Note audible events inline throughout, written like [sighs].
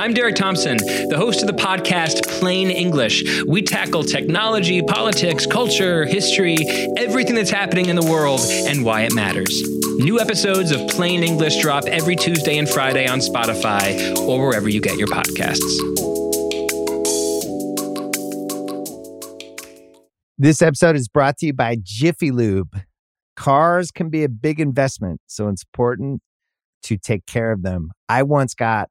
I'm Derek Thompson, the host of the podcast Plain English. We tackle technology, politics, culture, history, everything that's happening in the world, and why it matters. New episodes of Plain English drop every Tuesday and Friday on Spotify or wherever you get your podcasts. This episode is brought to you by Jiffy Lube. Cars can be a big investment, so it's important to take care of them. I once got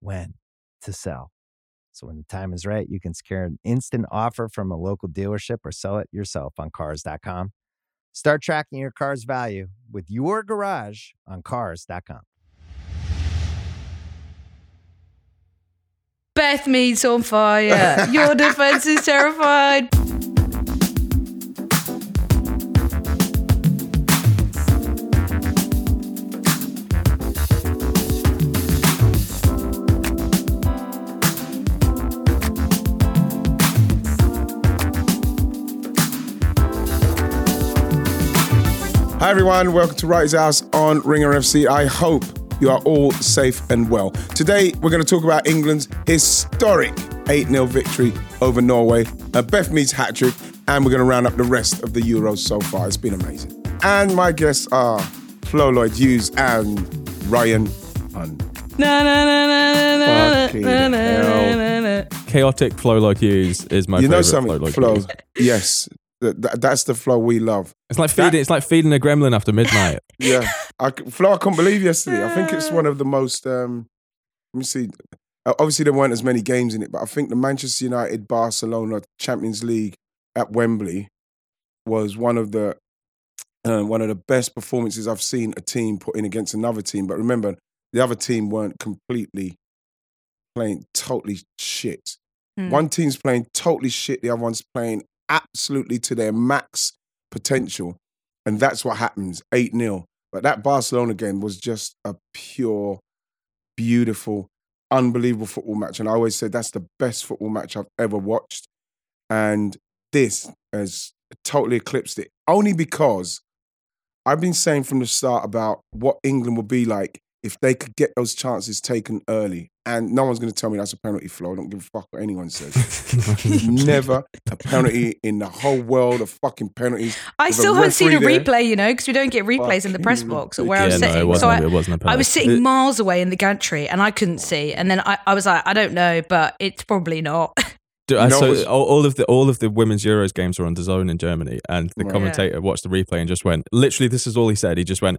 when to sell. So when the time is right, you can secure an instant offer from a local dealership or sell it yourself on cars.com. Start tracking your car's value with your garage on cars.com. Beth Mead's on fire. Your defense is terrified. Hi everyone, welcome to Wrighty's House on Ringer FC. I hope you are all safe and well. Today we're going to talk about England's historic 8-0 victory over Norway, a Beth Mead's hat trick, and we're going to round up the rest of the Euros so far. It's been amazing. And my guests are Flo Lloyd Hughes and Ryan Hunt. Na, na, na, chaotic Flo Lloyd Hughes is my you know favorite something, flow like Flo? Hughes. Yes, that, that- that's the flow we love. It's like feeding. It's like feeding a gremlin after midnight. [laughs] Yeah, I, c- Flo, I can't believe yesterday. I think it's one of the most. Um, let me see. Obviously, there weren't as many games in it, but I think the Manchester United Barcelona Champions League at Wembley was one of the uh, one of the best performances I've seen a team put in against another team. But remember, the other team weren't completely playing totally shit. Hmm. One team's playing totally shit. The other one's playing absolutely to their max potential. And that's what happens 8 0. But that Barcelona game was just a pure, beautiful, unbelievable football match. And I always said that's the best football match I've ever watched. And this has totally eclipsed it, only because I've been saying from the start about what England will be like if they could get those chances taken early. And no one's going to tell me that's a penalty Flo. I don't give a fuck what anyone says. [laughs] Never a penalty in the whole world of fucking penalties. I With still haven't seen a there. replay, you know, because we don't get replays in the press box or where I yeah, was no, sitting. it wasn't. so I, it wasn't a penalty. I was sitting miles away in the gantry and I couldn't see. And then I, I was like, I don't know, but it's probably not. [laughs] Do- uh, so was- all, all of the all of the women's Euros games were on the zone in Germany, and the Right. commentator watched the replay and just went. Literally, this is all he said. He just went.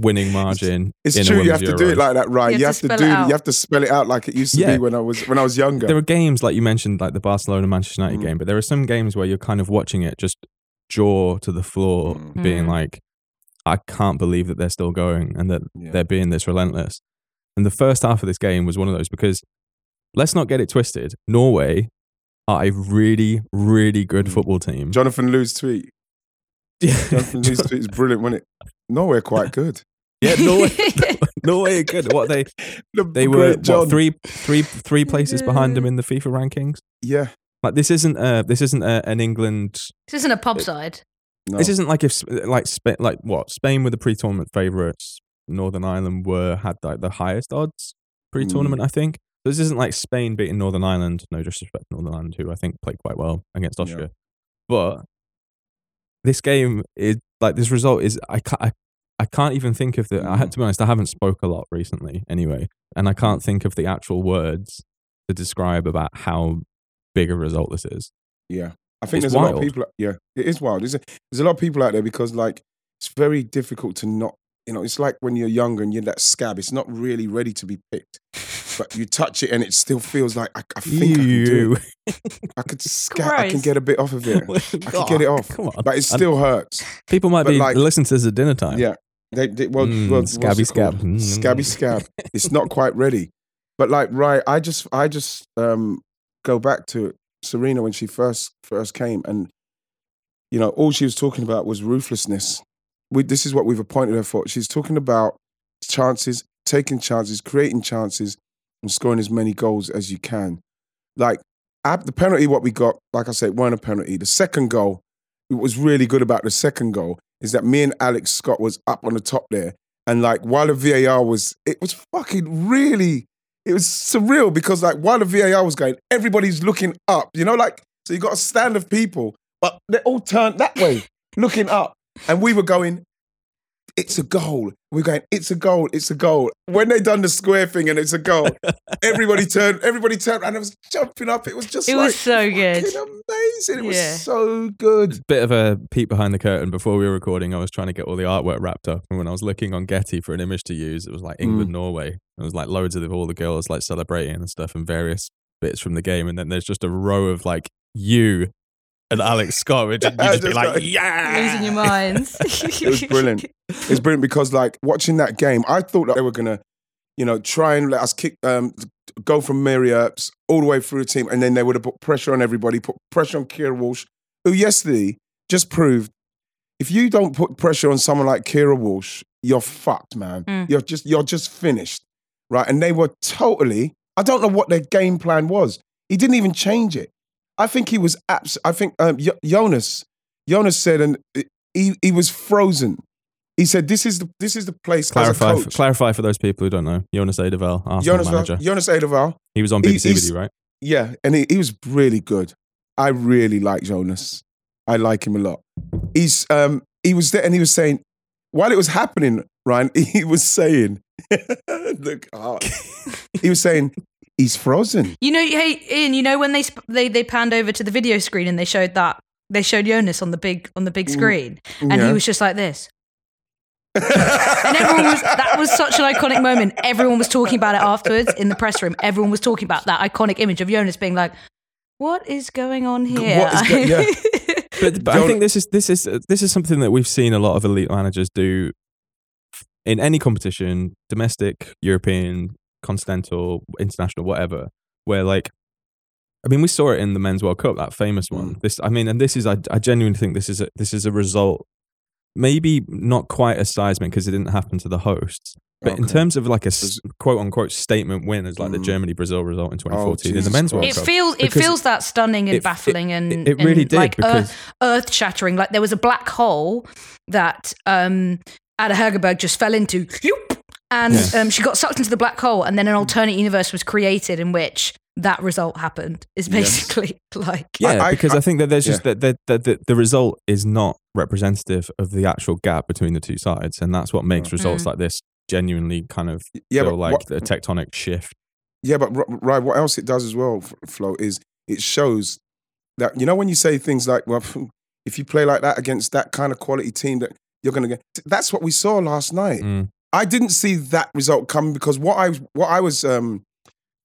winning margin. It's in a true. You have women's to do it like that, right? You You have have, to to, do. it. You have to spell it out like it used to Yeah. be when I was when I was younger. There are games like you mentioned, like the Barcelona Manchester United Mm. game, but there are some games where you're kind of watching it just jaw to the floor, Mm. being Mm. like, I can't believe that they're still going and that Yeah. they're being this relentless. And the first half of this game was one of those because let's not get it twisted. Norway are a really, really good Mm. football team. Jonathan Liew's tweet. [laughs] Jonathan Liew's tweet is brilliant, wasn't it? Norway are quite [laughs] good. Yeah, Norway, [laughs] [laughs] Norway are good. What they The they were great what, three, three, three places behind them in the FIFA rankings. Yeah, Like this isn't uh this isn't uh, an England. This isn't a pub side. No. This isn't like if like Spain like what Spain were the pre-tournament favourites. Northern Ireland were had like the highest odds pre-tournament, I think. So This isn't like Spain beating Northern Ireland. No disrespect to Northern Ireland, who I think played quite well against Yeah. Austria. But this game is like this result is I can't I, I can't even think of the. I had mm. to be honest. I haven't spoke a lot recently, anyway, and I can't think of the actual words to describe about how big a result this is. Yeah. I think It's there's a lot of people. Yeah, it is wild. There's a, there's a lot of people out there because like it's very difficult to not. You know, it's like when you're younger and you're that scab. It's not really ready to be picked, but you touch it and it still feels like I, I think I can do it. I could [laughs] scab. I can get a bit off of it, [laughs] oh I can get it off. Come on, but it still hurts. people might but be like- listening to this at dinner time. Yeah. They, they well, Mm, well, scabby scab. Mm. scabby scab. It's not quite ready. But like, right, I just, I just um, go back to Sarina when she first first came, and you know, all she was talking about was ruthlessness. We, this is what we've appointed her for. She's talking about chances, taking chances, creating chances, and scoring as many goals as you can. Like ab- the penalty, what we got, like I said, weren't a penalty. The second goal, what was really good about the second goal is that me and Alex Scott was up on the top there, and like while the VAR was, it was fucking really, it was surreal because like while the VAR was going, everybody's looking up, you know, like so you got a stand of people, but they all turned that way, looking up, and we were going, it's a goal. We're going, it's a goal, it's a goal. When they done the square thing and it's a goal, [laughs] everybody turned, everybody turned, and I was jumping up. It was just It like was so good. amazing. It was so good. Bit of a peek behind the curtain before we were recording. I was trying to get all the artwork wrapped up, and when I was looking on Getty for an image to use, it was like England, mm. Norway. It was like loads of all the girls like celebrating and stuff, and various bits from the game. And then there's just a row of like you and Alex Scott, which you [laughs] just be Just like, like- yeah, Losing your minds. [laughs] [laughs] It was brilliant. It's brilliant because like watching that game, I thought that they were gonna, you know, try and let us kick, um, go from Mary Earps all the way through the team, and then they would have put pressure on everybody, put pressure on Keira Walsh, who yesterday just proved if you don't put pressure on someone like Keira Walsh, you're fucked, man. Mm. You're just you're just finished, right? And they were totally. I don't know what their game plan was. He didn't even change it. I think he was abs. I think um, Jo- Jonas Jonas said, and he he was frozen. He said, "This is the this is the place." clarify, for, clarify for those people who don't know. Jonas Eidevall, Arsenal Jonas manager. Jonas Eidevall. He was on he- BBC he's- with you, right? Yeah, and he, he was really good. I really like Jonas. I like him a lot. He's um he was there and he was saying while it was happening, Ryan, [laughs] he was saying [laughs] look oh, [laughs] he was saying he's frozen. You know, hey Ian, you know when they sp- they they panned over to the video screen and they showed that they showed Jonas on the big on the big mm, screen, and Yeah. he was just like this. [laughs] And everyone was that was such an iconic moment. Everyone was talking about it afterwards in the press room. Everyone was talking about that iconic image of Jonas being like, "What is going on here?" What is go- yeah. [laughs] But, but I think this is this is this is something that we've seen a lot of elite managers do in any competition, domestic, European, continental, international, whatever. Where like, I mean, we saw it in the Men's World Cup, that famous one. Mm. This, I mean, and this is I, I genuinely think this is a this is a result. Maybe not quite a seismic because it didn't happen to the hosts, but in terms of like a quote unquote statement win, as like the Mm. Germany Brazil result in 2014 in the Men's World it Cup. feels it feels that stunning and it- it- baffling and it- it really and, did like because- earth shattering. Like there was a black hole that um Ada Hegerberg just fell into, and Yeah. um, she got sucked into the black hole, and then an alternate universe was created in which that result happened. Is Yes. basically [laughs] like Yeah, I- because I, I- think that there's just that that that the, the result is not representative of the actual gap between the two sides, and that's what makes Mm. results like this genuinely kind of Yeah, feel like what- a tectonic shift. Yeah, but right, what else it does as well, F- Flo, is it shows that you know when you say things like, "Well, [laughs] if you play like that against that kind of quality team, that you're going to get." That's what we saw last night. Mm. I didn't see that result coming because what I what I was um,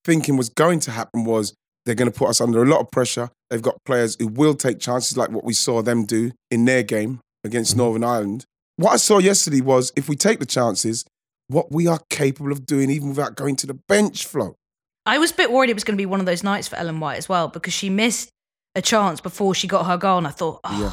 thinking was going to happen was they're going to put us under a lot of pressure. They've got players who will take chances, like what we saw them do in their game against Mhm. Northern Ireland. What I saw yesterday was if we take the chances, what we are capable of doing, even without going to the bench, Flo. I was a bit worried it was going to be one of those nights for Ellen White as well because she missed a chance before she got her goal, and I thought, oh, Yeah.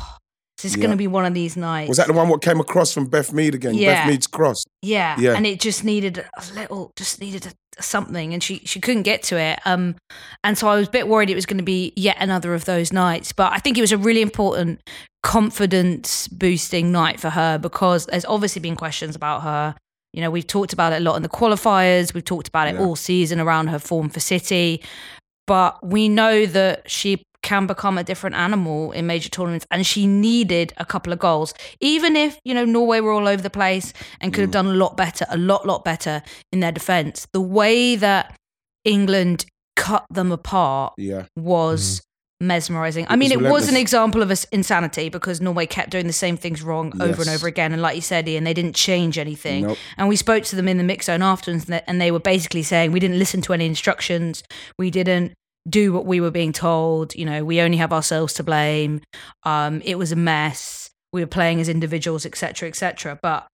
So it's Yeah. going to be one of these nights. Was that the one what came across from Beth Mead again? Yeah. Beth Mead's cross. Yeah. Yeah. And it just needed a little, just needed a, something. And she, she couldn't get to it. Um, and so I was a bit worried it was going to be yet another of those nights. But I think it was a really important confidence boosting night for her because there's obviously been questions about her. You know, we've talked about it a lot in the qualifiers. We've talked about it Yeah. all season around her form for City. But we know that she can become a different animal in major tournaments and she needed a couple of goals. Even if you know norway were all over the place and could have done a lot better a lot lot better in their defense the way that england cut them apart Yeah. was mesmerizing. I mean it was an example of us- insanity because norway kept doing the same things wrong over and over again and like you said ian they didn't change anything. Nope. and we spoke to them in the mix zone afterwards and they were basically saying we didn't listen to any instructions. We didn't do what we were being told you know we only have ourselves to blame um it was a mess we were playing as individuals etc etc but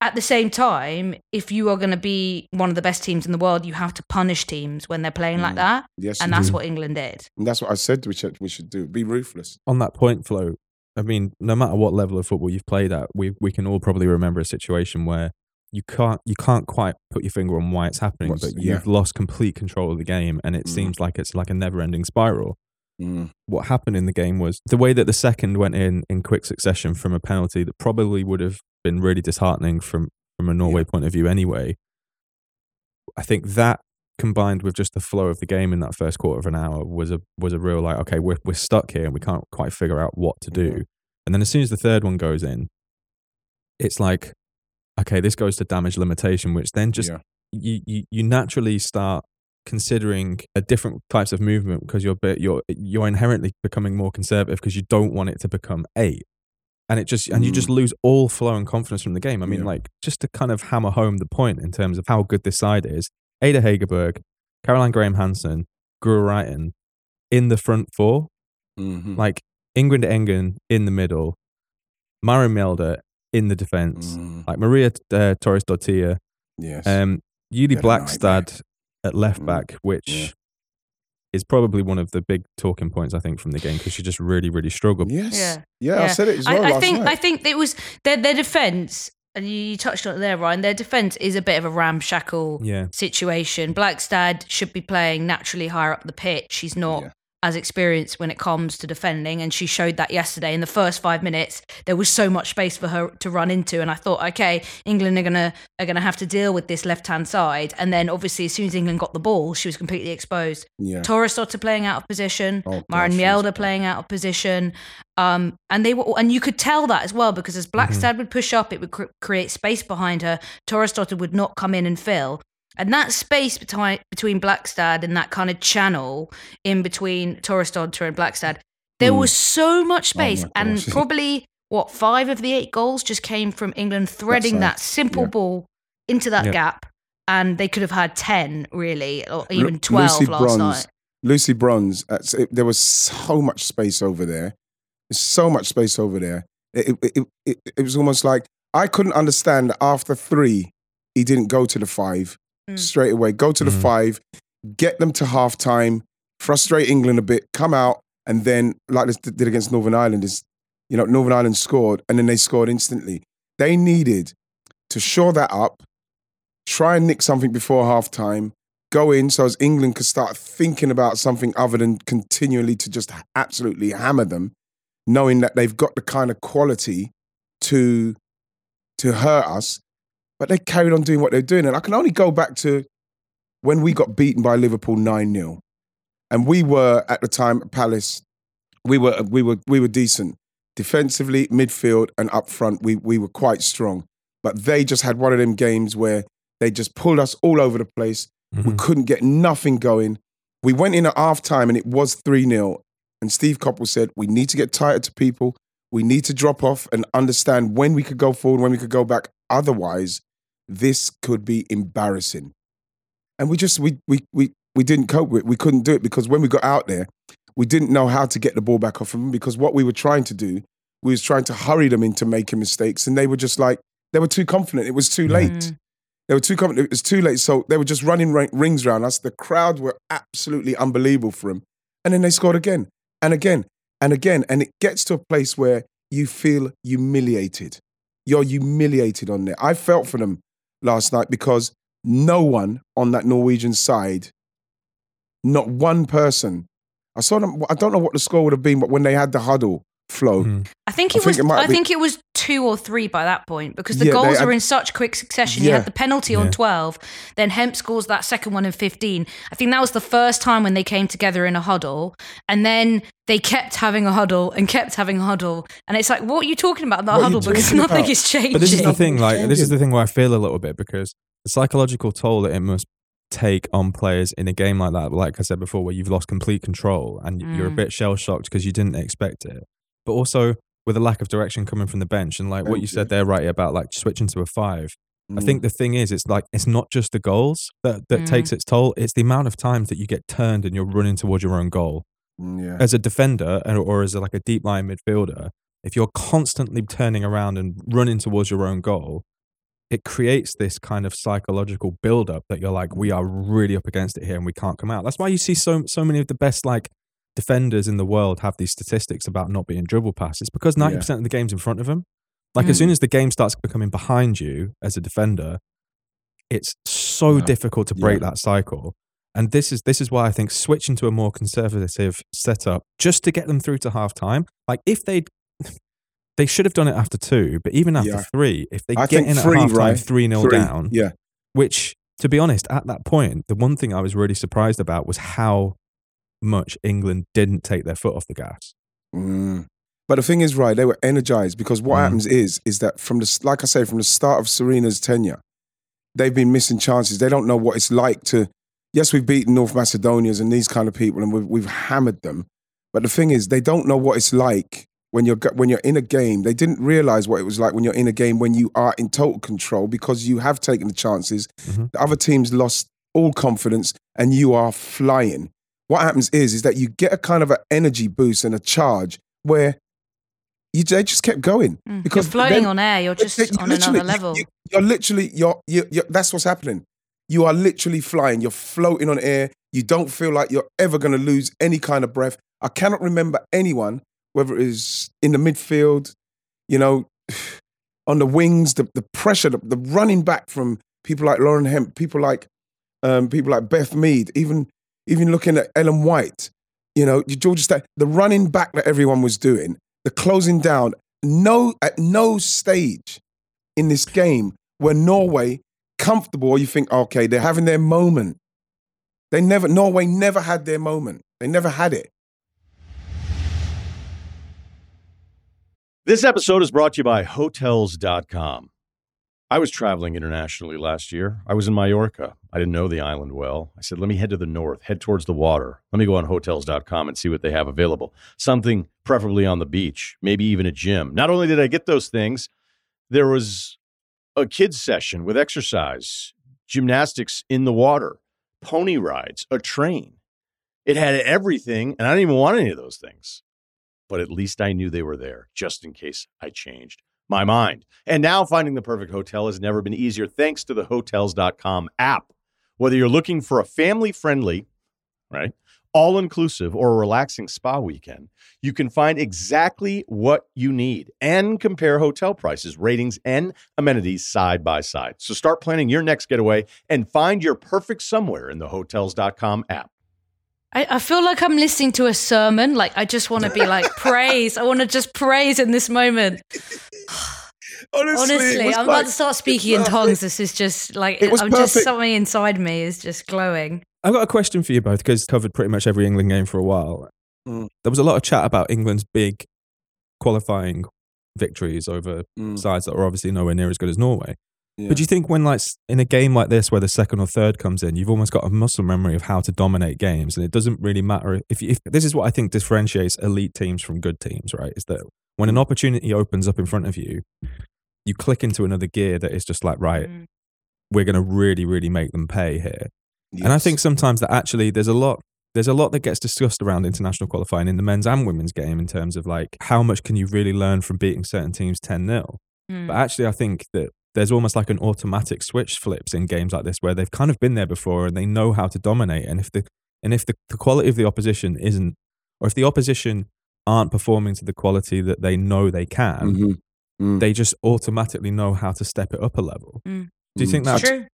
at the same time if you are going to be one of the best teams in the world you have to punish teams when they're playing like Mm. that Yes. and that's do. what england did And that's what I said we should we should do. Be ruthless. on that point Flo i mean no matter what level of football you've played at we we can all probably remember a situation where you can't you can't quite put your finger on why it's happening What's- but you've lost complete control of the game and it Mm. seems like it's like a never ending spiral Mm. what happened in the game was the way that the second went in in quick succession from a penalty that probably would have been really disheartening from from a Norway point of view anyway. I think that combined with just the flow of the game in that first quarter of an hour was a was a real like okay we're we're stuck here and we can't quite figure out what to do. Mhm. And then as soon as the third one goes in, it's like okay this goes to damage limitation, which then just Yeah. you, you you naturally start considering a different types of movement because you're bit- you're you're inherently becoming more conservative because you don't want it to become eight and it just and you just lose all flow and confidence from the game i mean Mm. Yeah. like just to kind of hammer home the point in terms of how good this side is ada hegerberg caroline graham hansen Guro Reiten in the front four Mhm. like ingrid engen in the middle Maren Mjelde in the defense Mm. like maria uh, thorisdottir Yes. um, Yuli Bit of a Blakstad at left Mm, back, which yeah. is probably one of the big talking points I think from the game because she just really, really struggled. yes. Yeah. Yeah. I said it as well I, I think night. I think it was their their defense, and you, you touched on it there, Ryan. Their defense is a bit of a ramshackle Yeah, situation. Blakstad should be playing naturally higher up the pitch. She's not Yeah. As experienced when it comes to defending, and she showed that yesterday. In the first five minutes, there was so much space for her to run into, and I thought, okay, England are gonna are gonna have to deal with this left hand side. And then obviously, as soon as England got the ball, she was completely exposed. yeah. Thorisdottir playing out of position, Oh, Maren she playing out of position. Um, and they were, and you could tell that as well because as Blakstad would push up, it would cr- create space behind her. Thorisdottir would not come in and fill. And that space between between Blakstad and that kind of channel in between Thorisdottir and Blakstad, there Mm. was so much Oh space, and [laughs] probably what five of the eight goals just came from England threading that simple yeah. ball into that Yep. gap, and they could have had ten really, or even twelve Lucy last Bronze, night. Lucy Bronze. it- there was so much space over there. There's so much space over there. It, it, it, it, it was almost like I couldn't understand that after three, he didn't go to the five Mm. straight away. Go to the Mhm. five, get them to half time, frustrate England a bit, come out, and then like this did against Northern Ireland is, you know, Northern Ireland scored and then they scored instantly. They needed to shore that up, try and nick something before half time, go in so as England could start thinking about something other than continually to just absolutely hammer them, knowing that they've got the kind of quality to to hurt us. But they carried on doing what they're doing. And I can only go back to when we got beaten by Liverpool 9-0. And we were at the time at Palace, we were we were we were decent. Defensively, midfield, and up front, we we were quite strong. But they just had one of them games where they just pulled us all over the place. We Mhm. couldn't get nothing going. We went in at half time and it was 3 0. And Steve Coppell said, We need to get tighter to people. We need to drop off and understand when we could go forward, when we could go back. Otherwise, this could be embarrassing. And we just, we, we, we, we didn't cope with it. We couldn't do it because when we got out there, we didn't know how to get the ball back off of them because what we were trying to do, we was trying to hurry them into making mistakes. And they were just like, they were too confident. It was too late. Mm. They were too confident. It was too late. So they were just running ri- rings around us. The crowd were absolutely unbelievable for them. And then they scored again and again and again. And it gets to a place where you feel humiliated. You're humiliated on there. I felt for them last night because no one on that Norwegian side, not one person. I saw them. I don't know what the score would have been, but when they had the huddle Flo, Mhm. I think I it think was. it I be- think it was two or three by that point because the Yeah, they goals had- are in such quick succession. You had the penalty on twelve, then Hemp scores that second one in fifteen. I think that was the first time when they came together in a huddle, and then they kept having a huddle and kept having a huddle, and it's like, what are you talking about in that What huddle? Because talking nothing about? is changing. But this is the thing, like this is the thing where I feel a little bit because the psychological toll that it must take on players in a game like that, like I said before, where you've lost complete control and you're a Mm. bit shell shocked because you didn't expect it. But also with a lack of direction coming from the bench and like what you you. said there, right, about like switching to a five. I Mm. think the thing is, it's like it's not just the goals that, that Mm. takes its toll. It's the amount of times that you get turned and you're running towards your own goal. Mm, yeah. As a defender or, or as a, like a deep line midfielder, if you're constantly turning around and running towards your own goal, it creates this kind of psychological build-up that you're like, we are really up against it here and we can't come out. That's why you see so so many of the best like defenders in the world have these statistics about not being dribble past. It's because ninety percent of the game's in front of them. Like as Mm. soon as the game starts becoming behind you as a defender, it's so Yeah. difficult to break Yeah. that cycle. And this is this is why I think switching to a more conservative setup just to get them through to half time. Like if they'd [sighs] they should have done it after two, but even after Yeah. three, if they I get in at three, half time right? three 0 Three. down, Yeah. which to be honest, at that point, the one thing I was really surprised about was how much England didn't take their foot off the gas. Mm. But the thing is, right, they were energized because what Mm. happens is, is that from the, like I say, from the start of Sarina's tenure, they've been missing chances. They don't know what it's like to, yes, we've beaten North Macedonians and these kind of people and we've, we've hammered them. But the thing is, they don't know what it's like when you're, when you're in a game. They didn't realize what it was like when you're in a game when you are in total control because you have taken the chances. Mhm. The other teams lost all confidence and you are flying. What happens is, is that you get a kind of an energy boost and a charge where you, they just kept going. Mm. because you're floating then- on air. You're just You on another level. You, are literally, you're, you you that's what's happening. You are literally flying. You're floating on air. You don't feel like you're ever going to lose any kind of breath. I cannot remember anyone, whether it is in the midfield, you know, [sighs] on the wings, the, the pressure, the, the running back from people like Lauren Hemp, people like um, people like Beth Mead, even even looking at Ellen White, you know, Georgia Stanway, the running back that everyone was doing, the closing down. No, at no stage in this game were Norway comfortable. Or you think, okay, they're having their moment. They never, Norway never had their moment. They never had it. This episode is brought to you by Hotels.com. I was traveling internationally last year. I was in Mallorca. I didn't know the island well. I said, let me head to the north, head towards the water. Let me go on Hotels.com and see what they have available. Something preferably on the beach, maybe even a gym. Not only did I get those things, there was a kids' session with exercise, gymnastics in the water, pony rides, a train. It had everything, and I didn't even want any of those things but at least I knew they were there just in case I changed my mind. And now finding the perfect hotel has never been easier thanks to the hotels.com app. Whether you're looking for a family friendly, right, all inclusive or a relaxing spa weekend, you can find exactly what you need and compare hotel prices, ratings, and amenities side by side. So start planning your next getaway and find your perfect somewhere in the hotels.com app. I, I feel like I'm listening to a sermon. Like I just want to be like [laughs] praise. I want to just praise in this moment. [laughs] Honestly, Honestly, I'm like- about to start speaking in [laughs] tongues. This is just like It was I'm just something inside me is just glowing. I've got a question for you both because covered pretty much every England game for a while. Mm. There was a lot of chat about England's big qualifying victories over Mm, sides that are obviously nowhere near as good as Norway. yeah. But do you think when like in a game like this where the second or third comes in, you've almost got a muscle memory of how to dominate games, and it doesn't really matter if, if this is what I think differentiates elite teams from good teams, right? Is that when an opportunity opens up in front of you, you click into another gear that is just like right, Mm. we're going to really, really make them pay here. And I think sometimes that actually there's a lot there's a lot that gets discussed around international qualifying in the men's and women's game in terms of like how much can you really learn from beating certain teams 10-0. Mm. But actually I think that there's almost like an automatic switch flips in games like this where they've kind of been there before and they know how to dominate and if the and if the, the quality of the opposition isn't or if the opposition aren't performing to the quality that they know they can, Mhm. Mm. they just automatically know how to step it up a level. Mm. Do you think Mm. that's True.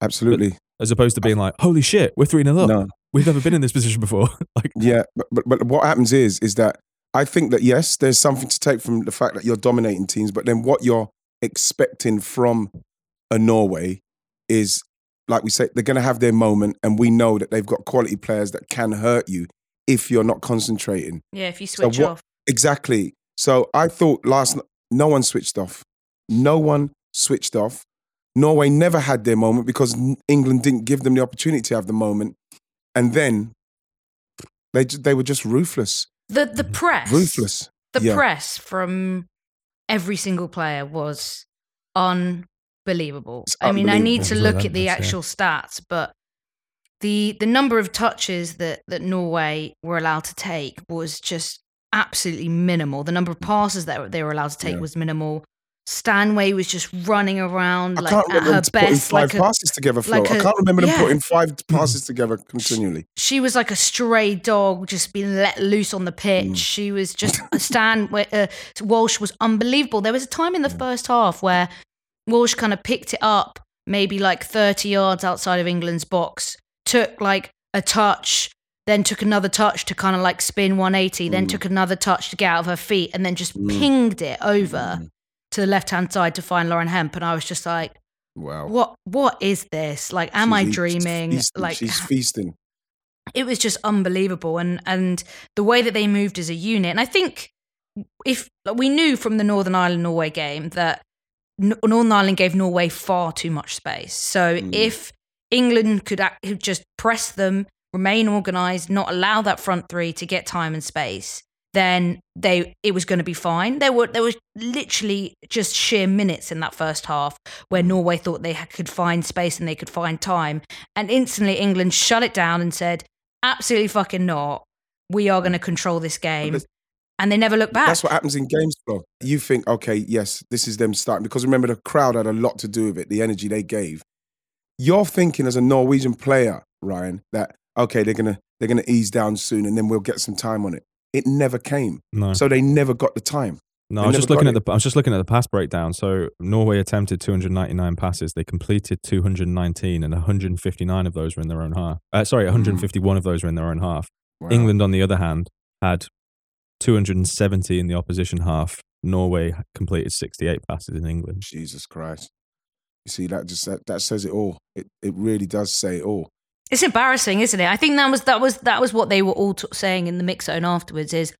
Absolutely. as opposed to being like, holy shit, we're 3 0 up. No. We've never been in this position before. [laughs] like, Yeah, but, but but what happens is is that I think that yes, there's something to take from the fact that you're dominating teams, but then what you're expecting from a Norway is like we say, they're going to have their moment, and we know that they've got quality players that can hurt you if you're not concentrating. Yeah, if you So switch what- off. Exactly. So I thought last n- no one switched off. No one switched off. Norway never had their moment because England didn't give them the opportunity to have the moment, and then they they were just ruthless, The the press. ruthless. The Yeah. press from every single player was unbelievable. It's I mean, I need to look at the relentless, yeah. actual stats, but the the number of touches that that Norway were allowed to take was just absolutely minimal. The number of passes that they were allowed to take Yeah. was minimal. Stanway was just running around I like can't at remember her them putting best, five like a, passes together. Flo. like I a- can't remember them yeah. putting five [clears throat] passes together continually. she was like a stray dog just being let loose on the pitch. Mm. She was just [laughs] Stan Uh, Walsh was unbelievable. There was a time in the first half where Walsh kind of picked it up, maybe like 30 yards outside of England's box, took like a touch, then took another touch to kind of like spin 180, then Mm. took another touch to get out of her feet, and then just Mm. pinged it over Mm. to the left hand side to find Lauren Hemp. And I was just like, Wow. what? What is this? Like, am She's I dreaming? feasting. Like, she's feasting. it was just unbelievable and and the way that they moved as a unit and i think if like, we knew from the northern ireland norway game that northern ireland gave norway far too much space so Mm. if england could act, just press them remain organized not allow that front three to get time and space then they it was going to be fine there were there was literally just sheer minutes in that first half where norway thought they could find space and they could find time and instantly England shut it down and said, absolutely fucking not. We are going to control this game. And they never looked back. That's what happens in games, Flo. You think, okay, yes, this is them starting because remember the crowd had a lot to do with it, the energy they gave. You're thinking as a Norwegian player, Ryan, that okay, they're gonna they're gonna ease down soon and then we'll get some time on it. It never came, no. so they never got the time. No, I was just looking at the I was just looking at the pass breakdown. So Norway attempted 299 passes. They completed 219, and 159 of those were in their own half. Uh, sorry, 151 of those were in their own half. Wow. England, on the other hand, had 270 in the opposition half. Norway completed 68 passes in England. Jesus Christ. You see, that just that, that says it all. It it really does say it all. it's embarrassing, isn't it? I think that was that was that was what they were all t- saying in the mix zone afterwards. Is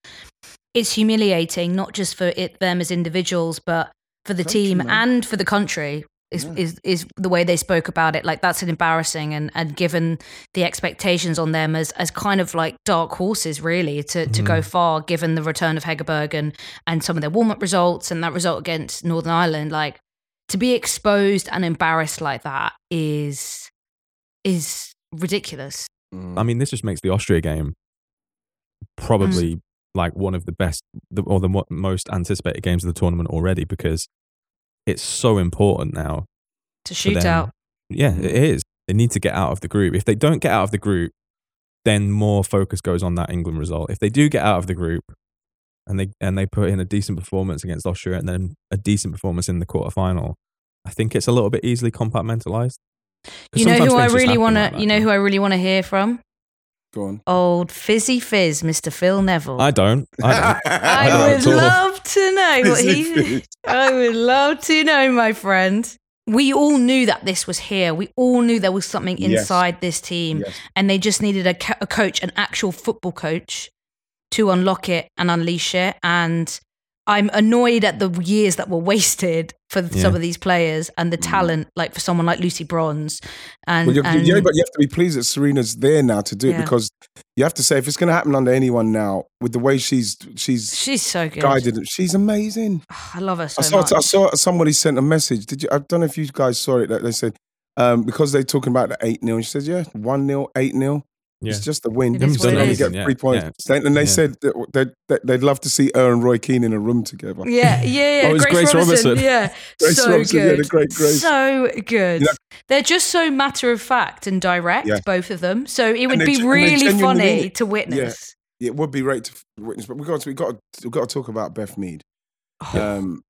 it's humiliating not just for it them as individuals, but for the Country, team man. and for the country. Is, Yeah. is is the way they spoke about it like that's an embarrassing and and given the expectations on them as as kind of like dark horses really to to go mm. far given the return of Hegerberg and and some of their warm up results and that result against Northern Ireland like to be exposed and embarrassed like that is is ridiculous. Mm. I mean, this just makes the Austria game probably like one of the best the, or the mo- most anticipated games of the tournament already because it's so important now To shoot out. Yeah, it is. They need to get out of the group. If they don't get out of the group, then more focus goes on that England result. If they do get out of the group and they and they put in a decent performance against Austria and then a decent performance in the quarterfinal, I think it's a little bit easily compartmentalized. 'Cause You know sometimes who I really want to. that, you know who I really want to hear from? Go on. Old fizzy fizz, Mr. Phil Neville. I don't. I don't. [laughs] I don't would love to know what he I would love to know, my friend. We all knew that this was here. We all knew there was something Yes. inside this team, Yes. and they just needed a, co- a coach, an actual football coach, to unlock it and unleash it. And I'm annoyed at the years that were wasted for Yeah. some of these players and the talent, like for someone like Lucy Bronze. And, Mm. Well, you and yeah, but you have to be pleased that Sarina's there now to do it Yeah. because you have to say if it's going to happen under anyone now, with the way she's she's she's so good. guided, she's amazing. [sighs] I love her so I saw much. I saw somebody sent a message. Did you? I don't know if you guys saw it. That they said um, because they're talking about the eight 0 She says, "Yeah, one 0 eight 0 Yeah. It's just a win. It is what it only is. get Yeah, three points." yeah. They- And they Yeah. said that they'd, they'd love to see her and Roy Keane in a room together. Yeah, yeah, yeah. [laughs] Oh, it's Grace Robertson. Yeah, [laughs] Grace so Robertson, yeah, good. the great Grace. So good. You know- They're just so matter of fact and direct, Yeah. both of them. So it would be gen- and they really funny mean it. to witness. it would be great to witness, but we got to, we got to, we got to talk about Beth Mead. Oh. Um,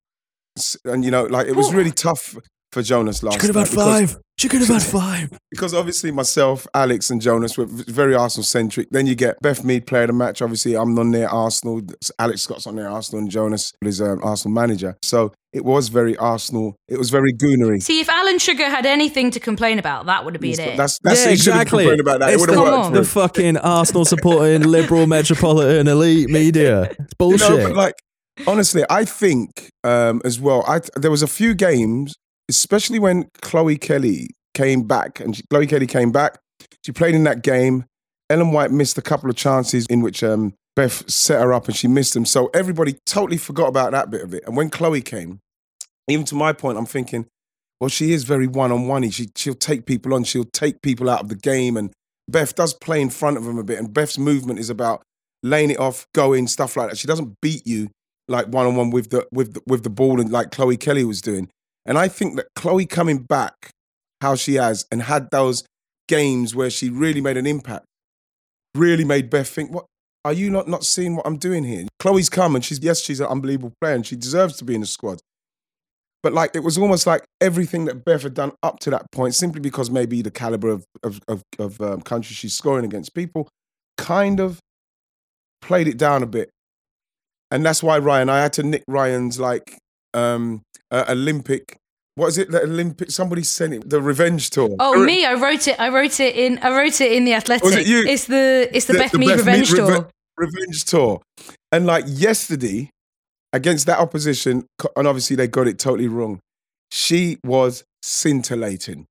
and you know, like it was really tough for Jonas last. She could have night had because- five. She could have had five. because obviously myself, Alex, and Jonas were very Arsenal centric. Then you get Beth Mead player of the match. Obviously, I'm on there Arsenal. Alex Scott's on there Arsenal, and Jonas is um, Arsenal manager. So it was very Arsenal. It was very goonery. See, if Alan Sugar had anything to complain about, that would have been it. That's that's yeah, it. Should have exactly. complained about that. It It's would have the, Come worked. on. the fucking Arsenal supporting liberal metropolitan elite media. It's You bullshit. know, but like honestly, I think um, as well. I there was a few games, especially when Chloe Kelly came back, and she, Chloe Kelly came back. She played in that game. Ellen White missed a couple of chances in which um, Beth set her up, and she missed them. So everybody totally forgot about that bit of it. And when Chloe came, even to my point, I'm thinking, well, she is very one on one. She she'll take people on. She'll take people out of the game, and Beth does play in front of them a bit. And Beth's movement is about laying it off, going stuff like that. She doesn't beat you like one on one with the with the, with the ball and like Chloe Kelly was doing. And I think that Chloe coming back how she has and had those games where she really made an impact, really made Beth think, what are you not not seeing what I'm doing here? Chloe's come and she's yes, she's an unbelievable player and she deserves to be in the squad. But like it was almost like everything that Beth had done up to that point, simply because maybe the caliber of of of, of um, countries she's scoring against, people kind of played it down a bit, and that's why Ryan, I had to nick Ryan's like um, uh, Olympic. What is it? The Olympic. Somebody sent it. The Revenge Tour. Oh, me! I wrote it. I wrote it in. I wrote it in the Athletic. Was it you? It's the. It's the, The- Beth the Mead Beth Revenge Mead Tour. Reve- Revenge Tour, and like yesterday against that opposition, and obviously they got it totally wrong. She was scintillating.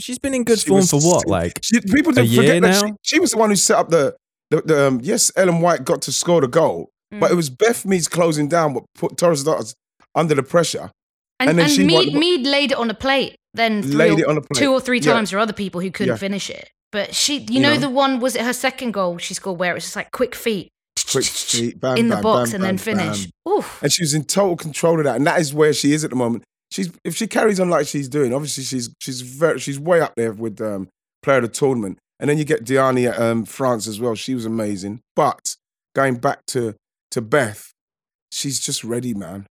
She's been in good She form was for what? Like she, people a didn't year forget that she, now? she was the one who set up the. the, the um, yes, Ellen White got to score the goal, Mm. but it was Beth Mead's closing down what put Thorisdottirs under the pressure. and and then and she Mead, won- Mead laid it on a plate. Then Laid or- it on a plate. two or three Yeah. times. There were other people who couldn't Yeah. finish it. But she, you, You know, know? the one was it her second goal she scored where it was just like quick feet, Quick [laughs] feet, bam, in the box bam, and then bam, bam. finish. Oof. and she was in total control of that, and that is where she is at the moment. She's if she carries on like she's doing, obviously she's she's very she's way up there with um, player of the tournament. And then you get Diani at um, France as well. She was amazing. But going back to to Beth, she's just ready, man.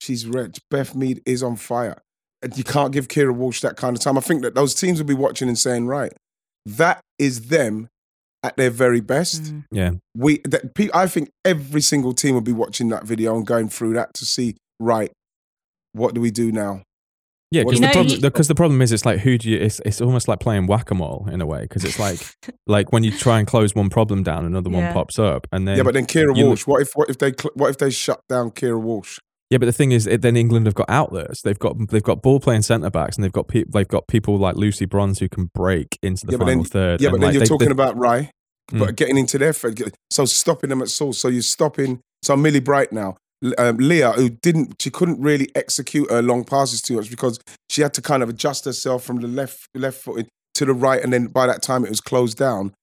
She's ready. Beth Mead is on fire. And you can't give Keira Walsh that kind of time. I think that those teams will be watching and saying, right, that is them at their very best Mm. yeah, we that, pe- I think every single team will be watching that video and going through that to see right what do we do now yeah. Because the you- problem, you- because the problem is, it's like who do you? It's it's almost like playing whack a mole in a way. Because it's like [laughs] like when you try and close one problem down, another one pops up, and then yeah but then Keira you Walsh what if what if they cl- what if they shut down Keira Walsh Yeah, but the thing is, it, then England have got outlets. They've got they've got ball playing centre backs, and they've got pe- they've got people like Lucy Bronze who can break into the Yeah, final then- third. yeah but then like, you're they- talking they- about Rye Mm. but getting into their thread so stopping them at source so you're stopping so Millie Bright now um, Leah who didn't she couldn't really execute her long passes too much because she had to kind of adjust herself from the left left foot to the right and then by that time it was closed down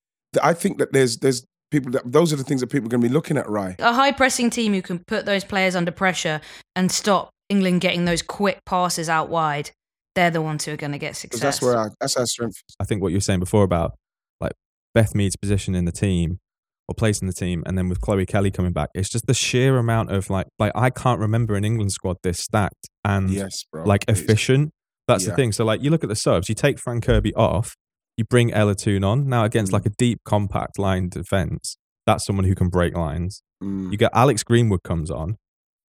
I think that there's there's people that those are the things that people are going to be looking at Rye A high pressing team who can put those players under pressure and stop England getting those quick passes out wide. They're the ones who are going to get success. that's where our, that's our strength. I think what you were saying before about like Beth Mead's position in the team or place in the team, and then with Chloe Kelly coming back, it's just the sheer amount of like like I can't remember an England squad this stacked and Yes, bro. like It's- efficient. That's the thing. So like you look at the subs, you take Fran Kirby off, you bring Ella Toone on now against Mm. like a deep, compact line defense. That's someone who can break lines. Mm, You get Alex Greenwood comes on,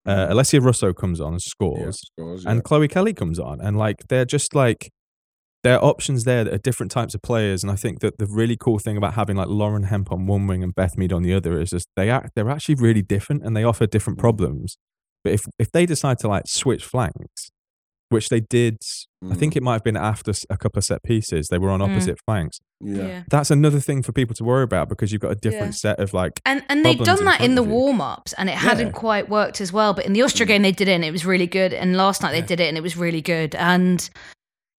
uh, mm, Alessia Russo comes on and yeah, scores, scores, and. Chloe Kelly comes on, and like they're just like there are options there that are different types of players, and I think that the really cool thing about having like Lauren Hemp on one wing and Beth Mead on the other is just they act they're actually really different and they offer different Mm. problems. But if if they decide to like switch flanks, which they did, I Mm. think it might have been after a couple of set pieces, they were on Mm. opposite flanks. yeah. That's another thing for people to worry about because you've got a different Yeah. set of like And and they'd problems done in that in the warm ups and it Yeah. hadn't quite worked as well. But in the Austria Mm. game they did it and it was really good. And last night Yeah. they did it and it was really good. And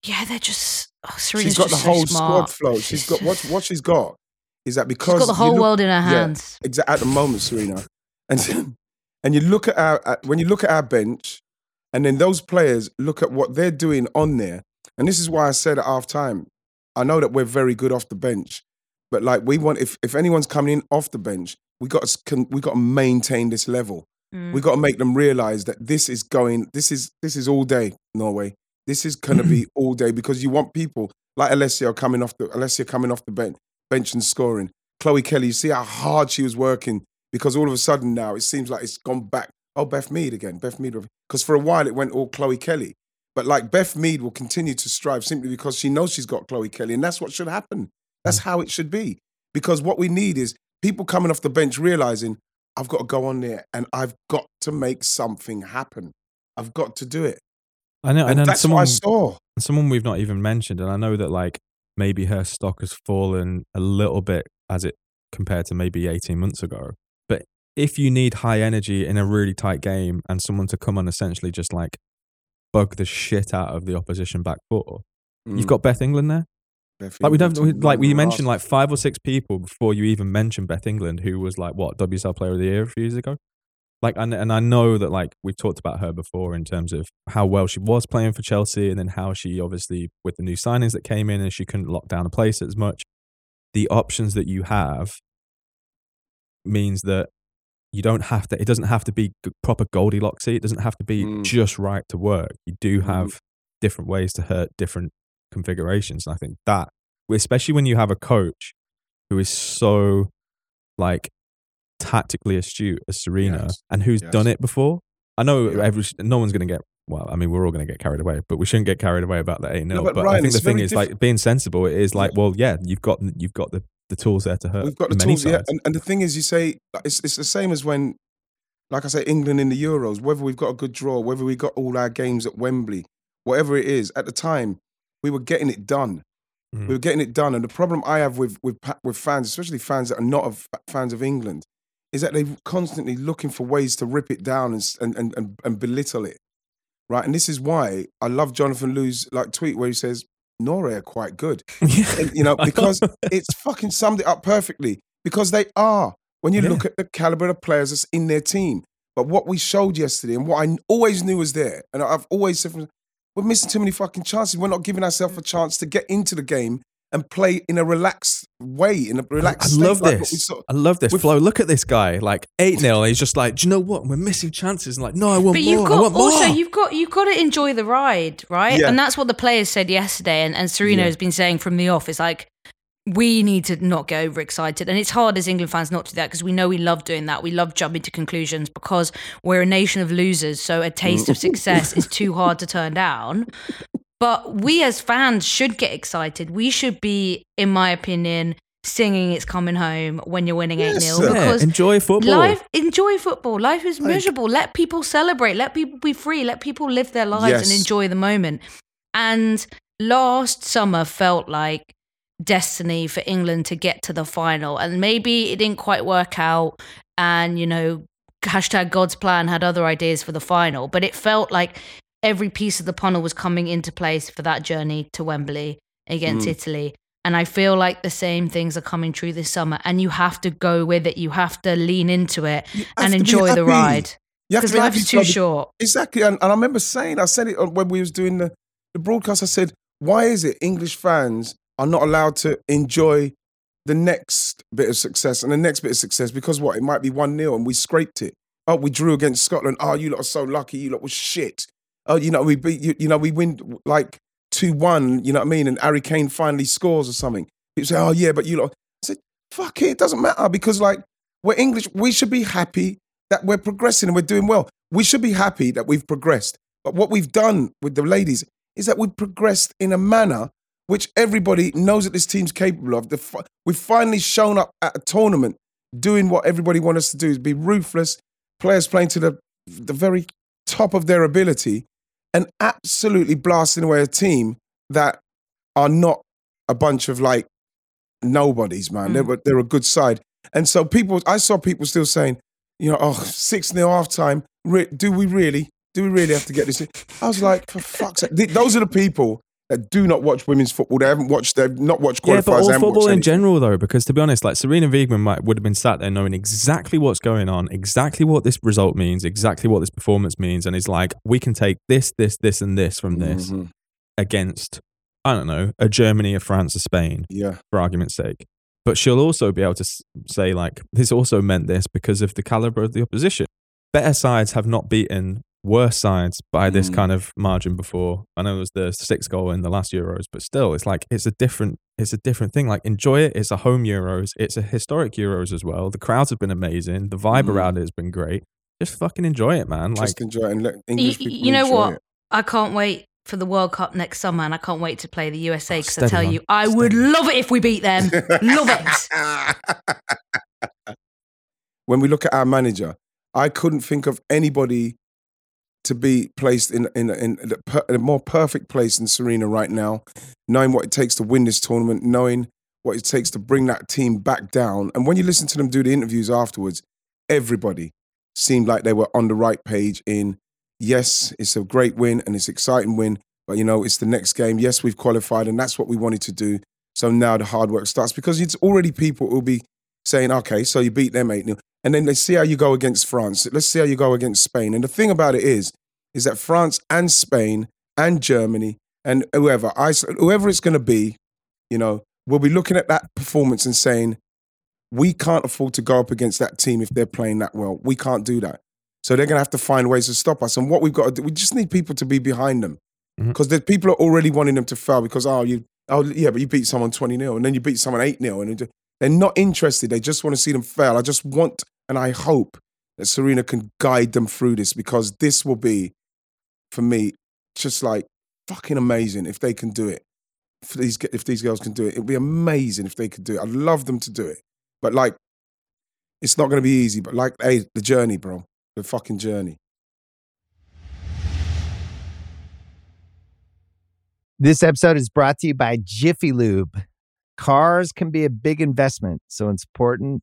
yeah, they're just oh, Sarina's She's got the just so whole smart. squad Flo. she's got what what she's got is that She's because got the whole look- world in her yeah, hands. exa- at the moment, Sarina, and [laughs] and you look at our at, when you look at our bench, and then those players look at what they're doing on there, and this is why I said at half time, I know that we're very good off the bench, But like we want, if if anyone's coming in off the bench, we got to can, we got to maintain this level. Mm. We got to make them realize that this is going. This is this is all day Norway. This is gonna be [clears throat] all day because you want people like Alessia coming off the Alessia coming off the bench bench and scoring. Chloe Kelly, you see how hard she was working because all of a sudden now it seems like it's gone back. Oh, Beth Mead again, Beth Mead. Because for a while it went all Chloe Kelly. But like Beth Mead will continue to strive simply because she knows she's got Chloe Kelly, and that's what should happen. That's mm. how it should be. Because what we need is people coming off the bench realizing I've got to go on there and I've got to make something happen. I've got to do it. I know, and, And then that's someone, what I saw. someone we've not even mentioned, and I know that like maybe her stock has fallen a little bit as it compared to maybe 18 months ago. If you need high energy in a really tight game and someone to come on essentially just like bug the shit out of the opposition back four, you've Mm. got Beth England there. Beth Like we don't we- like we mentioned like five or six people before you even mentioned Beth England, who was like what WSL Player of the Year a few years ago. Like and and I know that like we've talked about her before in terms of how well she was playing for Chelsea, and then how she obviously with the new signings that came in and she couldn't lock down a place as much. The options that you have means that you don't have to. It doesn't have to be proper Goldilocks. It doesn't have to be Mm. just right to work. You do have different ways to hurt different configurations. And I think that, especially when you have a coach who is so like tactically astute as Sarina Yes. and who's Yes. done it before. I know Yeah. every no one's going to get. Well, I mean, we're all going to get carried away, but we shouldn't get carried away about the eight 0 but But I think the thing is, like, being sensible. It is like, well, yeah, you've got you've got the, the tools there to hurt. We've got the tools, yeah. And, and the thing is, you say it's it's the same as when, like I say, England in the Euros. Whether we've got a good draw, whether we got all our games at Wembley, whatever it is, at the time we were getting it done. Mm. We were getting it done. And the problem I have with with with fans, especially fans that are not of fans of England, is that they're constantly looking for ways to rip it down and and and, and, and belittle it. Right, and this is why I love Jonathan Liew's like tweet where he says Norway are quite good. [laughs] You know, because it's fucking summed it up perfectly. Because they are. When you Yeah. look at the caliber of players that's in their team. But what we showed yesterday and what I always knew was there, and I've always said, from, we're missing too many fucking chances. We're not giving ourselves a mm. chance to get into the game and play in a relaxed way, in a relaxed state, love like this. we saw. I love this We've- flow. Look at this guy, like eight 0 He's just like, do you know what? We're missing chances. And like, no, I want But more. you've I got want also more. you've got you've got to enjoy the ride, right? Yeah. And that's what the players said yesterday, and, and Sarina Yeah. has been saying from the off. It's like we need to not get overexcited, and it's hard as England fans not to do that because we know we love doing that. We love jumping to conclusions because we're a nation of losers. So a taste of mm. success is too hard to turn down. [laughs] But we as fans should get excited. We should be, in my opinion, singing "It's Coming Home" when you're winning eight Yes, 0 sir. yeah, because enjoy football. Life, enjoy football. Life is Like- miserable. Let people celebrate. Let people be free. Let people live their lives and enjoy the moment. And last summer felt like destiny for England to get to the final. And maybe it didn't quite work out. And, you know, hashtag God's plan had other ideas for the final. But it felt like every piece of the puzzle was coming into place for that journey to Wembley against Mm. Italy. And I feel like the same things are coming true this summer. And you have to go with it. You have to lean into it and enjoy the ride. Because to be life is too short. Exactly. And, and I remember saying, I said it when we was doing the, the broadcast, I said, why is it English fans are not allowed to enjoy the next bit of success and the next bit of success? Because what? It might be 1 0 and we scraped it. Oh, we drew against Scotland. Oh, you lot are so lucky. You lot was shit. Oh, you know, we beat you, you know, we win like 2 1, you know what I mean? And Harry Kane finally scores or something. People say, oh, yeah, but you lot. I said, fuck it, it doesn't matter because, like, we're English. We should be happy that we're progressing and we're doing well. We should be happy that we've progressed. But what we've done with the ladies is that we've progressed in a manner which everybody knows that this team's capable of. We've finally shown up at a tournament doing what everybody wants us to do is be ruthless, players playing to the, the very top of their ability and absolutely blasting away a team that are not a bunch of like nobodies, man. They're, mm. they're a good side. And so people, I saw people still saying, you know, oh, 6 0 half time. Re- do we really? Do we really have to get this? in? I was like, for fuck's sake. Those are the people that do not watch women's football. They haven't watched, they've not watched qualifiers. Yeah, but all football in general, though, because to be honest, like Sarina Wiegman might would have been sat there knowing exactly what's going on, exactly what this result means, exactly what this performance means, and is like, we can take this, this, this, and this from this Mhm. against, I don't know, a Germany, a France, a Spain, Yeah. for argument's sake. but she'll also be able to say like this also meant this because of the caliber of the opposition. Better sides have not beaten worse sides by this Mm. kind of margin before. I know it was the sixth goal in the last Euros, but still, it's like it's a different it's a different thing. Like enjoy it. It's a home Euros. It's a historic Euros as well. The crowds have been amazing. The vibe Mm. around it has been great. Just fucking enjoy it, man. Like Just enjoy it and let English y- people you know enjoy what? it. I can't wait for the World Cup next summer, and I can't wait to play the USA Oh, because I tell man. you, I would love it if we beat them. love it. [laughs] when we look at our manager, I couldn't think of anybody to be placed in in in, the per, a more perfect place than Sarina right now, knowing what it takes to win this tournament, knowing what it takes to bring that team back down. And when you listen to them do the interviews afterwards, everybody seemed like they were on the right page. In yes, it's a great win and it's an exciting win, but you know it's the next game. Yes, we've qualified, and that's what we wanted to do. So now the hard work starts because it's already people who'll be saying, okay, so you beat them 8 0. And then let's see how you go against France. Let's see how you go against Spain. And the thing about it is, is that France and Spain and Germany and whoever, I, whoever it's going to be, you know, we'll be looking at that performance and saying, we can't afford to go up against that team if they're playing that well. We can't do that. So they're going to have to find ways to stop us. And what we've got to do, we just need people to be behind them. Mm-hmm. Because the people are already wanting them to fail because, oh, you, oh, yeah, but you beat someone 20 0 and then you beat someone 8 0. And they're not interested. They just want to see them fail. I just want and I hope that Sarina can guide them through this because this will be, for me, just like fucking amazing if they can do it. If these, if these girls can do it, it'd be amazing if they could do it. I'd love them to do it. But like, it's not going to be easy. But like, hey, the journey, bro. The fucking journey. This episode is brought to you by Jiffy Lube. Cars can be a big investment, so it's important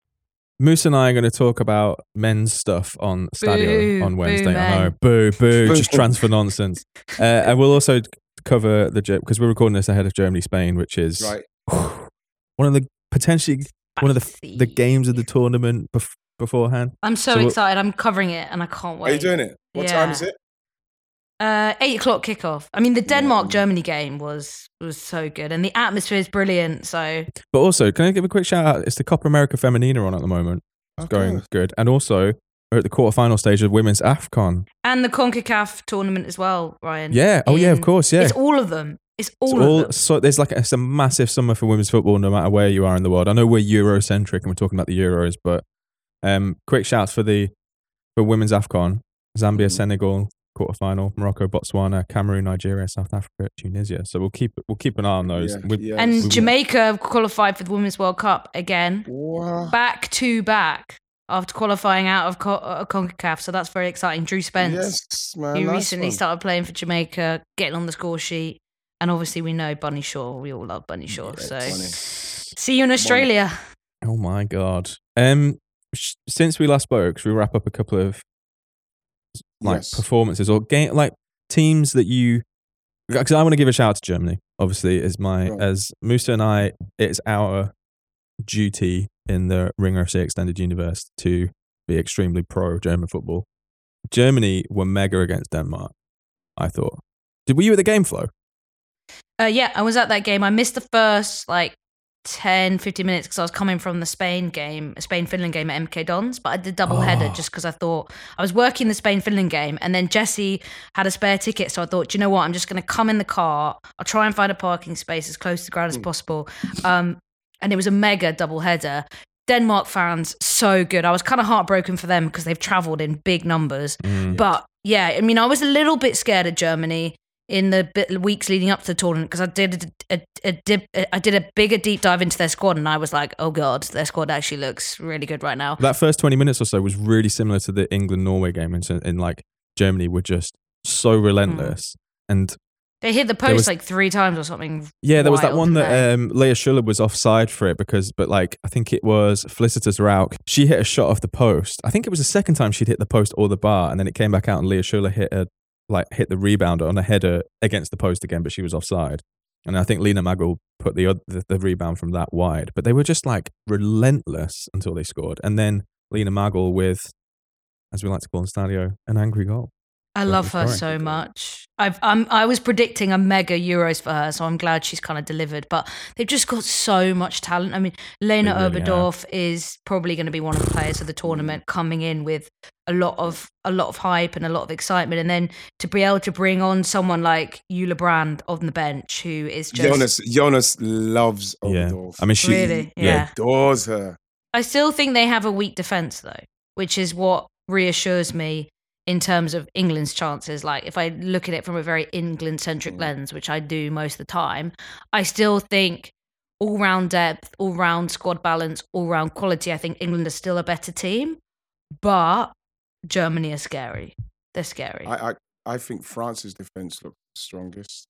Musa and I are going to talk about men's stuff on Stadio Boo, on boo, Wednesday. I know, boo, boo, [laughs] just transfer nonsense. Uh, and we'll also cover the because we're recording this ahead of Germany Spain, which is Right. [sighs] one of the potentially one of the the games of the tournament bef- beforehand. I'm so, So excited. I'm covering it and I can't wait. Are you doing it? What Yeah. time is it? Uh, eight o'clock kickoff. I mean, the Denmark Mm. Germany game was was so good, and the atmosphere is brilliant. So But also, can I give a quick shout out? It's the Copa America Femenina on at the moment. It's going good, and also we're at the quarterfinal stage of women's Afcon. and the Concacaf tournament as well, Ryan. Yeah. Oh yeah, of course. Yeah. It's all of them. It's all It's of them. so there's like a, it's a massive summer for women's football, no matter where you are in the world. I know we're Eurocentric and we're talking about the Euros, but um, quick shouts for the for women's Afcon: Zambia, Mhm. Senegal quarterfinal, Morocco, Botswana, Cameroon, Nigeria, South Africa, Tunisia. So we'll keep we'll keep an eye on those. Yeah, We- yes. And we- Jamaica qualified for the Women's World Cup again, Wow. back to back after qualifying out of Co- uh, Concacaf. So that's very exciting. Drew Spence, Yes, man. who nice recently one. started playing for Jamaica, getting on the score sheet. And obviously, we know Bunny Shaw. We all love Bunny Shaw. Yeah, so Bunny. see you in Australia. Oh my god. Um, sh- since we last spoke, should we wrap up a couple of like Yes. performances or game like teams that you? Because I want to give a shout out to Germany. Obviously, is my Right. as Musa and I. It's our duty in the Ringer FC Extended Universe to be extremely pro German football. Germany were mega against Denmark. I thought. Did were you at the game Flo? Uh, yeah, I was at that game. I missed the first like 10, 15 minutes because I was coming from the Spain game, Spain Finland game at MK Dons, but I did double header Oh. just because I thought I was working the Spain Finland game, and then Jesse had a spare ticket, so I thought, "Do you know what? I'm just going to come in the car. I'll try and find a parking space as close to the ground as possible. Um, and it was a mega double header. Denmark fans so good. I was kind of heartbroken for them because they've travelled in big numbers. Mm. But yeah, I mean, I was a little bit scared of Germany in the bit, weeks leading up to the tournament because I did a, a, a dip, I did a bigger deep dive into their squad, and I was like, oh god, their squad actually looks really good right now. That first 20 minutes or so was really similar to the England Norway game in, in like Germany were just so relentless. And They hit the post was- like three times or something. yeah, there was that one didn't that um, Lea Schüller was offside for it because, but like, I think it was Felicitas Rauch. She hit a shot off the post. I think it was the second time she'd hit the post or the bar, and then it came back out and Lea Schüller hit a, like, hit the rebounder on a header against the post again, but she was offside. And I think Lina Magull put the, oth- the the rebound from that wide, but they were just like relentless until they scored. And then Lina Magull with, as we like to call in Stadio, an angry goal. I love her so much. I've I'm, I was predicting a mega Euros for her, so I'm glad she's kind of delivered. But they've just got so much talent. I mean, Lena really. Oberdorf is probably going to be one of the players of the tournament, coming in with a lot of a lot of hype and a lot of excitement, and then to be able to bring on someone like Jule Brand on the bench, who is just Jonas Jonas loves Yeah. Oberdorf. I mean, she, really yeah. yeah. adores her. I still think they have a weak defense though, which is what reassures me in terms of England's chances. Like if I look at it from a very England centric mm. lens, which I do most of the time, I still think all round depth, all round squad balance, all round quality, I think England is still a better team. But Germany are scary. They're scary. I, I I think France's defense looks strongest.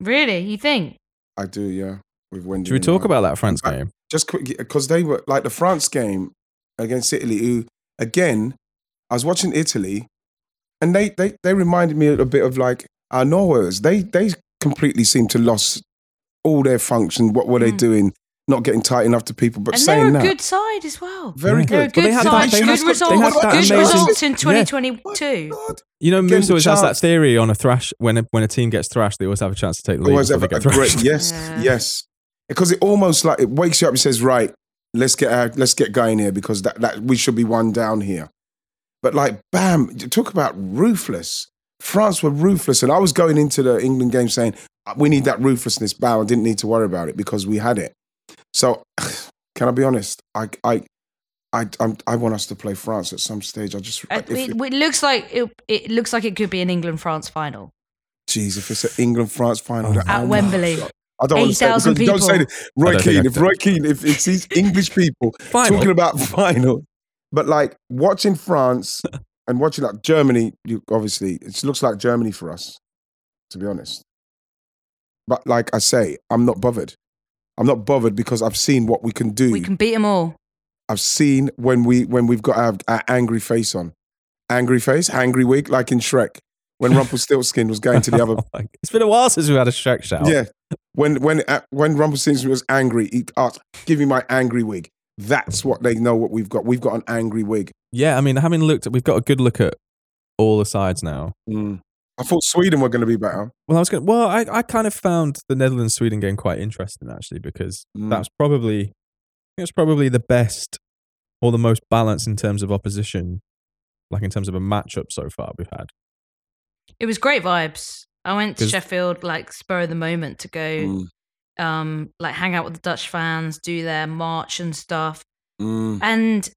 really? You think? I do, yeah. With Wendie. Should we talk Ryan. about that France I- game? just quick because they were like the France game against Italy. Who again, I was watching Italy, and they they they reminded me a little bit of like our Norwayers. They they completely seem to lost all their function. What were they Mm. doing? Not getting tight enough to people. But and saying they're a that, good side as well. very Yeah. They're a good. But they good had side. that- they good had- results. good amazing- results in 2022. God. You know, Again, Musa always the has that theory on a thrash when a, when a team gets thrashed, they always have a chance to take the lead. Always have they a get great [laughs] yes, Yeah. yes. Because it almost like it wakes you up and says, right, let's get our, let's get going here because that, that we should be one down here. But like, bam, talk about ruthless. France were ruthless, and I was going into the England game saying "Uh, we need that ruthlessness. Bam, I didn't need to worry about it because we had it. So, [sighs] can I be honest? I I I I'm, I want us to play France at some stage. I just Uh, if it, it, it looks like it, it looks like it could be an England France final geez, if it's an England France final Oh, at oh Wembley. God. I don't want to say it 8,000 because don't say people. that. Roy I don't think Keane, if could. Roy Keane, if it's these [laughs] English people talking about [laughs] final, but like watching France [laughs] and watching like Germany, you obviously it looks like Germany for us, to be honest. But like I say, I'm not bothered. I'm not bothered because I've seen what we can do. We can beat them all. I've seen when we when we've got our, our angry face on, angry face, angry wig, like in Shrek, when [laughs] Rumpelstiltskin was going to the other it's been a while since we had a Shrek shout. yeah. When when uh, when Rumpelstiltskin was angry, he asked, "Give me my angry wig." That's what they know. What we've got. We've got an angry wig. Yeah, I mean, having looked, at, we've got a good look at all the sides now. I thought Sweden were going to be better. Well, I was going. Well, I, I kind of found the Netherlands Sweden game quite interesting actually because Mm. that's probably it's probably the best or the most balanced in terms of opposition, like in terms of a matchup so far we've had. It was great vibes. I went to Sheffield like spur of the moment to go, Mm. um, like hang out with the Dutch fans, do their march and stuff. Mm. And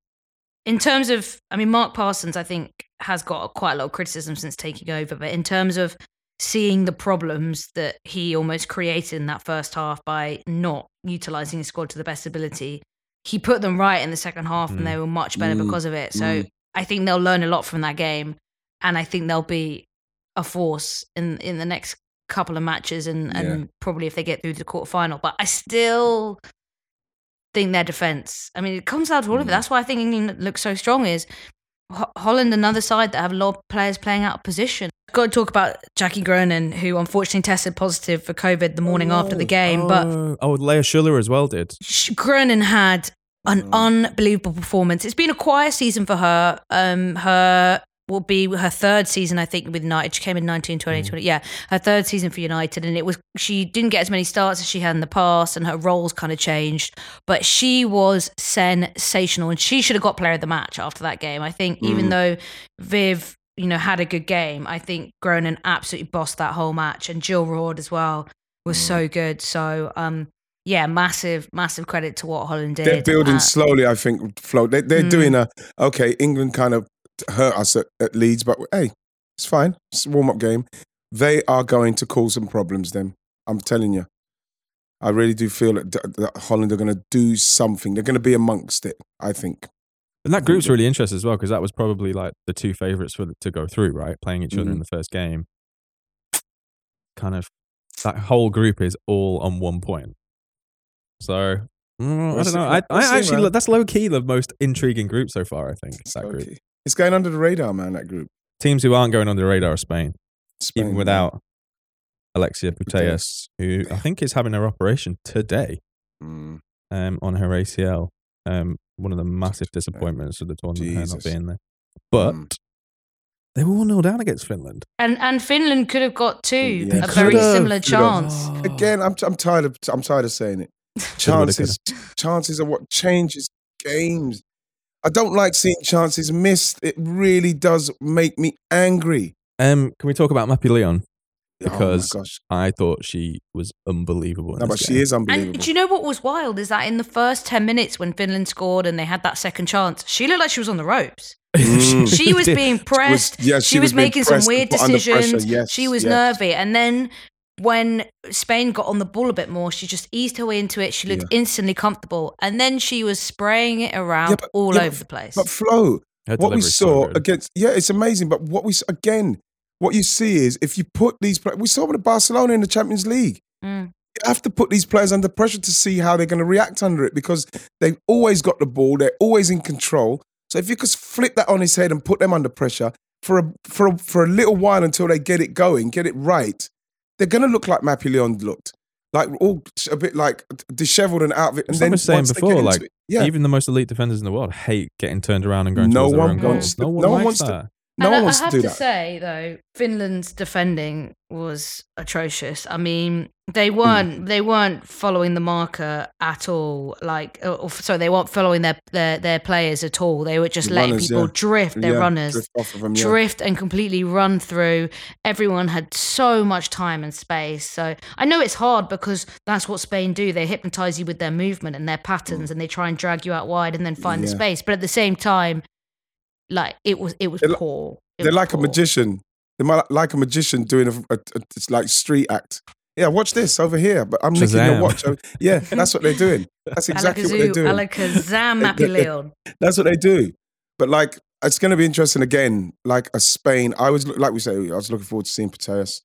in terms of, I mean, Mark Parsons, I think, has got quite a lot of criticism since taking over. But in terms of seeing the problems that he almost created in that first half by not utilizing his squad to the best ability, he put them right in the second half and Mm. they were much better Mm. because of it. So Mm. I think they'll learn a lot from that game. And I think they'll be a force in, in the next couple of matches and, and probably if they get through to the quarterfinal. But I still think their defense. I mean, it comes out to all of Mm. it. That's why I think England looks so strong. Is Ho- Holland another side that have a lot of players playing out of position. Got to talk about Jackie Groenen, who unfortunately tested positive for COVID the morning after the game, but oh, Lea Lea Schüller as well did. Sh- Groenen had an Mm. unbelievable performance. It's been a quiet season for her. Um, her will be her third season, I think, with United. She came in 19, 20, 20. Yeah, her third season for United. And it was, she didn't get as many starts as she had in the past, and her roles kind of changed. But she was sensational, and she should have got player of the match after that game. I think, even Mm. though Viv, you know, had a good game, I think Groenen absolutely bossed that whole match. And Jill Roord as well was Mm. so good. So, um, yeah, massive, massive credit to what Holland did. They're building slowly, I think, Flo. They, they're Mm. doing a, okay, England kind of hurt us at, at Leeds, but hey, it's fine. It's a warm up game. They are going to cause some problems then. I'm telling you. I really do feel that, that Holland are going to do something. They're going to be amongst it, I think. And that group's really interesting as well because that was probably like the two favorites for the, to go through, right? Playing each other in Mhm. the first game. Kind of that whole group is all on one point. So mm, I don't know. I, I actually man. that's low key the most intriguing group so far. I think It's, that group. It's going under the radar, man, that group. teams who aren't going under the radar are Spain, Spain, even man. without Alexia Putellas, who I think is having her operation today Mm. um, on her ACL. Um, one of the massive disappointments of the tournament, her not being there. But Mm. they were 1 0 down against Finland. And and Finland could have got two, Yeah. a very Could've. similar Could've. chance. Again, I'm, I'm tired of I'm tired of saying it. Chances, chances are what changes games. I don't like seeing chances missed. It really does make me angry. Um, can we talk about Mapi León? Because oh gosh, I thought she was unbelievable. No, but this she game. is unbelievable. And do you know what was wild is that in the first 10 minutes when Finland scored and they had that second chance, she looked like she was on the ropes. Mm. She was [laughs] being pressed. yeah, she, she was, was making some weird put pressure, decisions. yes, she was yes. nervy. And then when Spain got on the ball a bit more, she just eased her way into it. She looked instantly comfortable. And then she was spraying it around Yeah, but- all yeah, over the place. But Flo, Her what we delivery's so saw against yeah, it's amazing. But what we s- again, what you see is if you put these we saw with Barcelona in the Champions League. Mm. You have to put these players under pressure to see how they're going to react under it because they've always got the ball, they're always in control. So if you could flip that on his head and put them under pressure for a for a, for a little while until they get it going, get it right, they're going to look like Mapi León looked, like all a bit like dishevelled and out of it. And then I was saying once they get before, like it- yeah, even the most elite defenders in the world hate getting turned around and going No one wants to- no one, no one likes wants to- that. No and one I, wants I have to do to that. say though, Finland's defending was atrocious. I mean, they weren't they weren't following the marker at all. Like, uh, or, sorry, they weren't following their, their their players at all. They were just letting runners, people yeah. drift. Their Yeah, runners drift of 'em, yeah. drift and completely run through. Everyone had so much time and space. So I know it's hard because that's what Spain do. They hypnotize you with their movement and their patterns, and they try and drag you out wide and then find the Mm. Space. But at the same time, like it was it was They're li- poor. It They're was like a poor. magician. magician. They're like a magician doing a, a, a- it's like street act. Yeah, watch this over here, but I'm licking Shazam. your watch. over- Yeah, that's what they're doing. That's [laughs] exactly what they're Alakazoo, doing. Alakazam, [laughs] Napoleon. That's what they do. But like, it's going to be interesting again. Like a Spain, I was like we say, I was looking forward to seeing Putellas.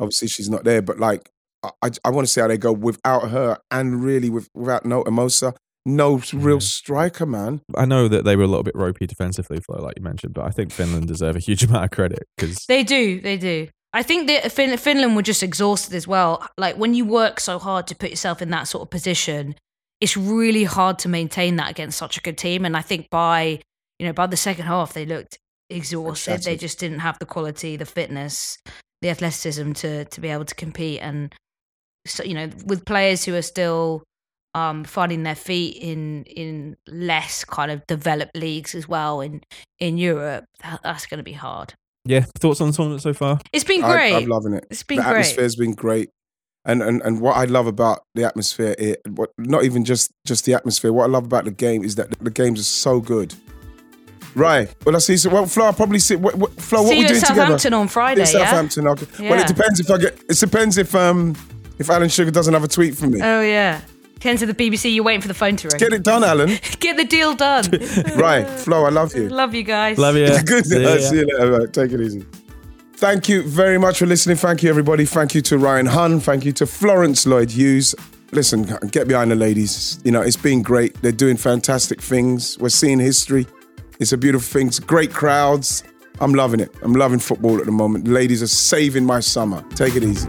Obviously, she's not there, but like, I, I, I want to see how they go without her and really with, without no Hermoso, no real Yeah. striker, man. I know that they were a little bit ropey defensively, Flo, like you mentioned, but I think Finland deserve a huge [laughs] amount of credit because They do, they do. I think that fin- Finland were just exhausted as well. Like when you work so hard to put yourself in that sort of position, it's really hard to maintain that against such a good team. And I think by you know by the second half, they looked exhausted. They just didn't have the quality, the fitness, the athleticism to to be able to compete. And so you know, with players who are still um, finding their feet in in less kind of developed leagues as well in in Europe, that, that's going to be hard. yeah. Thoughts on the tournament so far? It's been great. I'm loving it. It's been the great. atmosphere's been great. And, and and what I love about the atmosphere, it, what, not even just just the atmosphere. What I love about the game is that the, the games are so good. Right. Well, I see. So, well, Flo, I'll probably see. What, what, Flo, what See we you doing at together? Southampton on Friday, Yeah, yeah? Southampton. Okay. Well, it depends if I get. It depends if um if Alan Sugar doesn't have a tweet from me. Oh yeah. Ken to the BBC, you're waiting for the phone to ring. Get it done, Alan. [laughs] Get the deal done. [laughs] right, Flo, I love you. Love you guys. Love you. [laughs] Good. See ya. See you later. Right, take it easy. Thank you very much for listening. Thank you, everybody. Thank you to Ryan Hunn. Thank you to Florence Lloyd Hughes. listen, get behind the ladies. You know, it's been great. They're doing fantastic things. We're seeing history. It's a beautiful thing. It's great crowds. I'm loving it. I'm loving football at the moment. The ladies are saving my summer. Take it easy.